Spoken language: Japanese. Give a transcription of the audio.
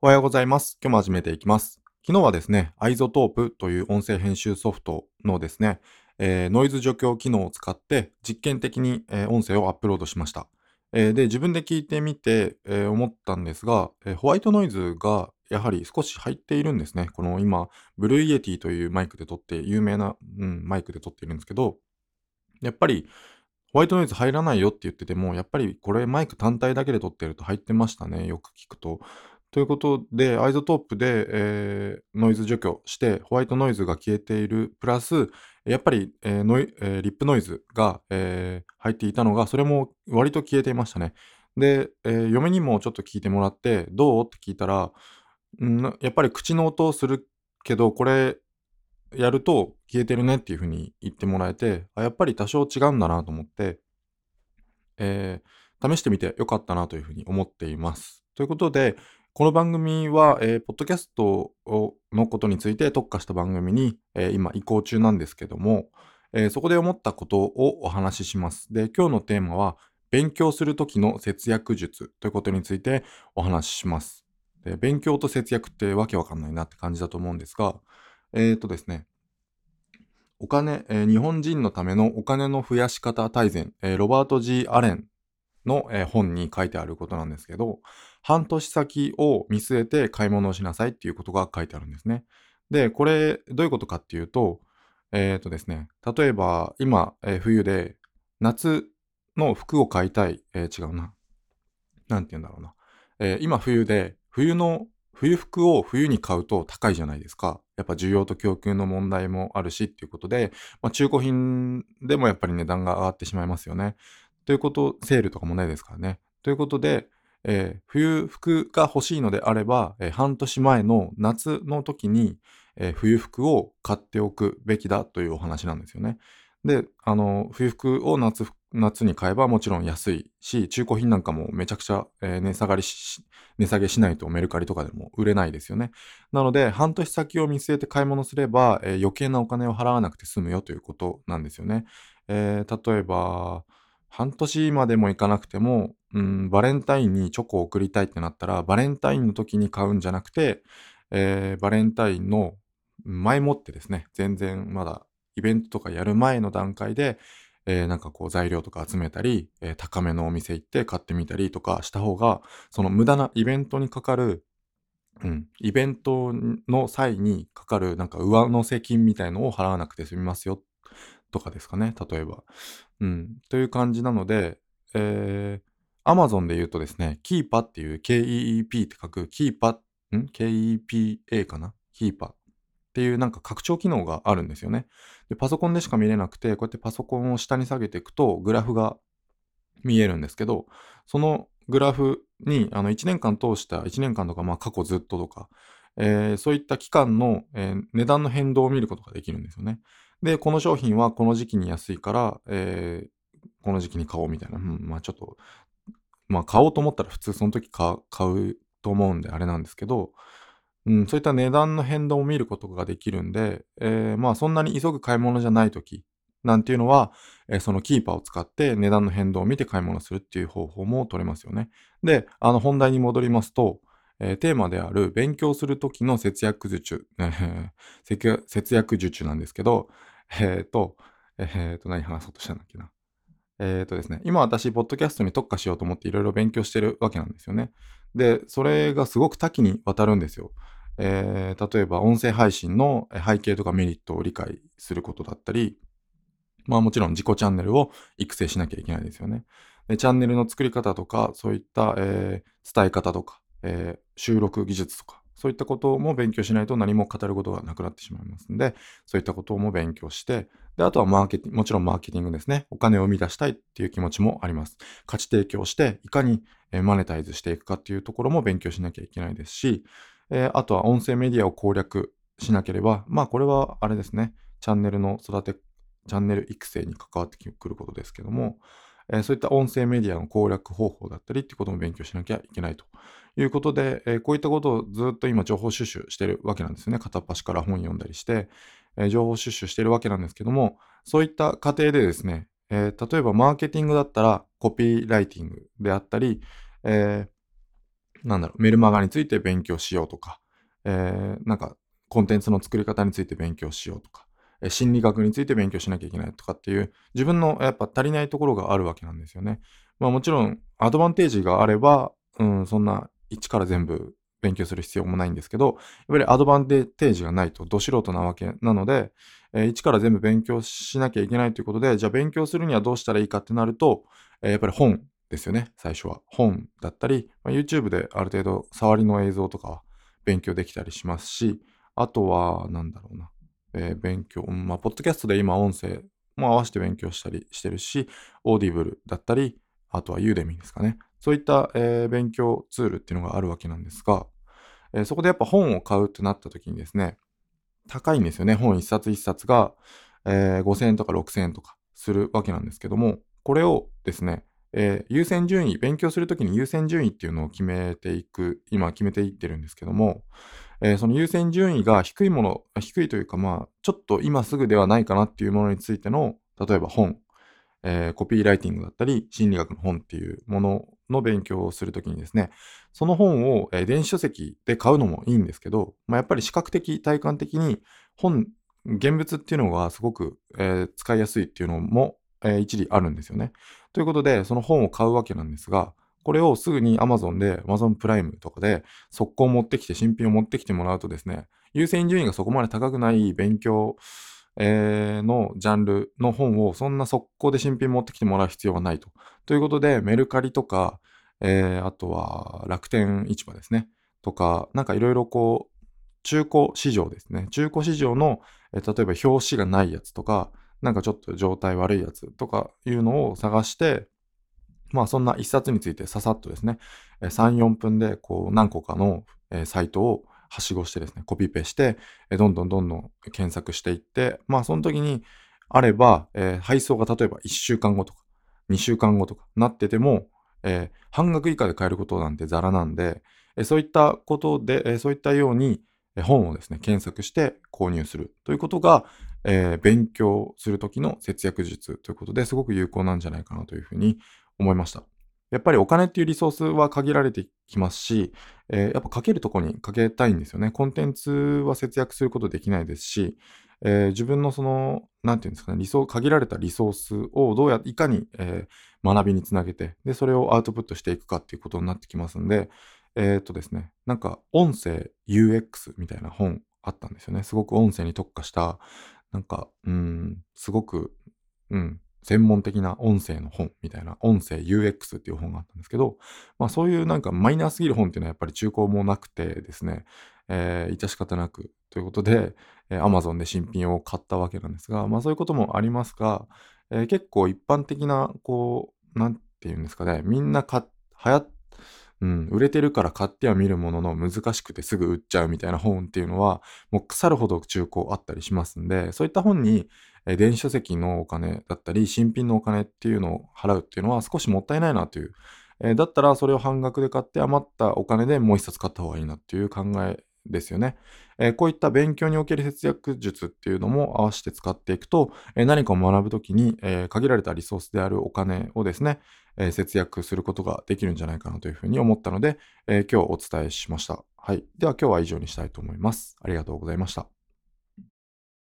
おはようございます。今日も始めていきます。昨日はですね、 iZotope という音声編集ソフトのですね、えーノイズ除去機能を使って実験的に、えー音声をアップロードしました。えーで、自分で聞いてみて、えー思ったんですが、えーホワイトノイズがやはり少し入っているんですね。この今、 Blue Yeti というマイクで撮って、有名な、うん、マイクで撮っているんですけど、やっぱりホワイトノイズ入らないよって言ってても、やっぱりこれマイク単体だけで撮ってると入ってましたね。よく聞くと。ということで、 iZotope で、えーノイズ除去して、ホワイトノイズが消えている、プラス、やっぱり、えーノイえーリップノイズが、えー入っていたのが、それも割と消えていましたね。で、えー嫁にもちょっと聞いてもらって、どう？って聞いたら、んやっぱり口の音をするけど、これやると消えてるねっていうふうに言ってもらえて、あやっぱり多少違うんだなと思って、えー試してみてよかったなというふうに思っています。ということで、この番組は、えーポッドキャストをのことについて特化した番組に、えー今移行中なんですけども、えーそこで思ったことをお話しします。で、今日のテーマは、勉強するときの節約術ということについてお話しします。で勉強と節約ってわけわかんないなって感じだと思うんですが、えっ、とですね、お金、えー日本人のためのお金の増やし方大全、えーロバート・ G・ アレンの、えー本に書いてあることなんですけど、半年先を見据えて買い物をしなさいっていうことが書いてあるんですね。で、これどういうことかっていうと、えっ、とですね、例えば今、えー冬で夏の服を買いたい、えー違うな。なんて言うんだろうな。え今冬で冬の冬服を冬に買うと高いじゃないですか。やっぱ需要と供給の問題もあるしっていうことで、まあ、中古品でもやっぱり値段が上がってしまいますよね。ということ、セールとかもないですからね。ということで、えー冬服が欲しいのであれば、えー半年前の夏の時に、えー冬服を買っておくべきだというお話なんですよね。で、あの、冬服を夏夏に買えばもちろん安いし、中古品なんかもめちゃくちゃ、えー値下がりし、値下げしないとメルカリとかでも売れないですよね。なので、半年先を見据えて買い物すれば、えー余計なお金を払わなくて済むよということなんですよね。えー例えば、半年までもいかなくても、うん、バレンタインにチョコを送りたいってなったら、バレンタインの時に買うんじゃなくて、えーバレンタインの前もってですね、全然まだイベントとかやる前の段階で、えーなんかこう材料とか集めたり、えー高めのお店行って買ってみたりとかした方が、その無駄なイベントにかかる、うん、イベントの際にかかるなんか上乗せ金みたいのを払わなくて済みますよとかですかね、例えば。うん、という感じなので、えー、Amazon で言うとですね、キーパっていう KEEP って書く、キーパ、ん ?KEPA かな？キーパっていうなんか拡張機能があるんですよね。で、パソコンでしか見れなくて、こうやってパソコンを下に下げていくと、グラフが見えるんですけど、そのグラフに、あの、1年間通した、1年間とか、まあ、過去ずっととか、えーそういった期間の、えー値段の変動を見ることができるんですよね。で、この商品はこの時期に安いから、えーこの時期に買おうみたいな。うん、まあちょっと、まあ買おうと思ったら普通その時買うと思うんであれなんですけど、うん、そういった値段の変動を見ることができるんで、えーまあそんなに急ぐ買い物じゃない時なんていうのは、えーそのキーパーを使って値段の変動を見て買い物するっていう方法も取れますよね。で、あの本題に戻りますと、えーテーマである勉強する時の節約術、え ー節約節約術なんですけど、えっ、と、えっ、と、何話そうとしたんだっけな。えっ、とですね、今私、ポッドキャストに特化しようと思っていろいろ勉強してるわけなんですよね。で、それがすごく多岐にわたるんですよ。えー例えば音声配信の背景とかメリットを理解することだったり、まあもちろん自己チャンネルを育成しなきゃいけないですよね。でチャンネルの作り方とか、そういった、えー伝え方とか、えー収録技術とか、そういったことも勉強しないと何も語ることがなくなってしまいますので、そういったことも勉強して、で、あとはマーケティング、もちろんマーケティングですね。お金を生み出したいっていう気持ちもあります。価値提供して、いかにマネタイズしていくかっていうところも勉強しなきゃいけないですし、えーあとは音声メディアを攻略しなければ、まあこれはあれですね、チャンネルの育て、チャンネル育成に関わってくることですけども、えーそういった音声メディアの攻略方法だったりっていうことも勉強しなきゃいけないということで、えーこういったことをずっと今情報収集してるわけなんですね。片っ端から本読んだりして、えー情報収集してるわけなんですけども、そういった過程でですね、えー例えばマーケティングだったらコピーライティングであったり、えーなんだろう、メルマガについて勉強しようとか、えー、なんか、コンテンツの作り方について勉強しようとか、え心理学について勉強しなきゃいけないとかっていう、自分のやっぱ足りないところがあるわけなんですよね。まあもちろん、アドバンテージがあれば、うん、そんな一から全部勉強する必要もないんですけど、やっぱりアドバンテージがないとど素人なわけなので、えー、一から全部勉強しなきゃいけないということで、じゃあ勉強するにはどうしたらいいかってなると、えー、やっぱり本ですよね、最初は。本だったり、まあ、YouTube である程度触りの映像とかは勉強できたりしますし、あとは、なんだろうな、えー、勉強、まあ、ポッドキャストで今音声も合わせて勉強したりしてるし、 Audible だったり、あとは Udemy ですかね。そういった、えー、勉強ツールっていうのがあるわけなんですが、えー、そこでやっぱ本を買うってなった時にですね、高いんですよね。本一冊一冊が、えー、5000円とか6000円とかするわけなんですけども、これをですね、えー、優先順位、勉強するときに優先順位っていうのを決めていく、今決めていってるんですけども、えー、その優先順位が低いもの、低いというかまあ、ちょっと今すぐではないかなっていうものについての、例えば本、えー、コピーライティングだったり、心理学の本っていうものの勉強をするときにですね、その本を、電子書籍で買うのもいいんですけど、まあ、やっぱり視覚的、体感的に本、現物っていうのがすごく、えー、使いやすいっていうのも、えー、一理あるんですよね。ということで、その本を買うわけなんですが、これをすぐに Amazon で Amazon プライムとかで速攻持ってきて、新品を持ってきてもらうとですね、優先順位がそこまで高くない勉強、えー、のジャンルの本をそんな速攻で新品持ってきてもらう必要はないと。ということで、メルカリとか、えー、あとは楽天市場ですね。とか、なんかいろいろこう、中古市場ですね。中古市場の、えー、例えば表紙がないやつとか、なんかちょっと状態悪いやつとかいうのを探して、まあそんな一冊についてささっとですね、3、4分でこう何個かのサイトをはしごしてですね、コピペして、どんどんどんどん検索していって、まあその時にあれば、えー、配送が例えば1週間後とか、2週間後とかなってても、えー、半額以下で買えることなんてザラなんで、えー、そういったことで、えそういったように本をですね、検索して購入するということが、え勉強する時の節約術ということですごく有効なんじゃないかなというふうに思いました。やっぱりお金っていうリソースは限られてきますし、えー、やっぱかけるとこにかけたいんですよね。コンテンツは節約することできないですし、えー、自分のその、なんていうんですかね、理想、限られたリソースをどうや、いかに、えー、学びにつなげて、で、それをアウトプットしていくかっていうことになってきますんで、えー、っとですね、なんか、音声 UX みたいな本あったんですよね。すごく音声に特化した、なんか、うん、すごく、うん、専門的な音声の本みたいな、音声 UX っていう本があったんですけど、まあそういうなんかマイナーすぎる本っていうのはやっぱり中古もなくてですね、えー、致し方なくということで、えー、Amazon で新品を買ったわけなんですが、まあそういうこともありますが、えー、結構一般的な、こう、なんていうんですかね、みんなか、流行っうん、売れてるから買っては見るものの難しくてすぐ売っちゃうみたいな本っていうのは、もう腐るほど中古あったりしますんで、そういった本に、え電子書籍のお金だったり、新品のお金っていうのを払うっていうのは少しもったいないなという。えだったらそれを半額で買って余ったお金でもう一冊買った方がいいなっていう考えですよね。えー、こういった勉強における節約術っていうのも合わせて使っていくと、えー、何かを学ぶときに、えー、限られたリソースであるお金をですね、え節約することができるんじゃないかなというふうに思ったので、え今日お伝えしました。はい。では今日は以上にしたいと思います。ありがとうございました。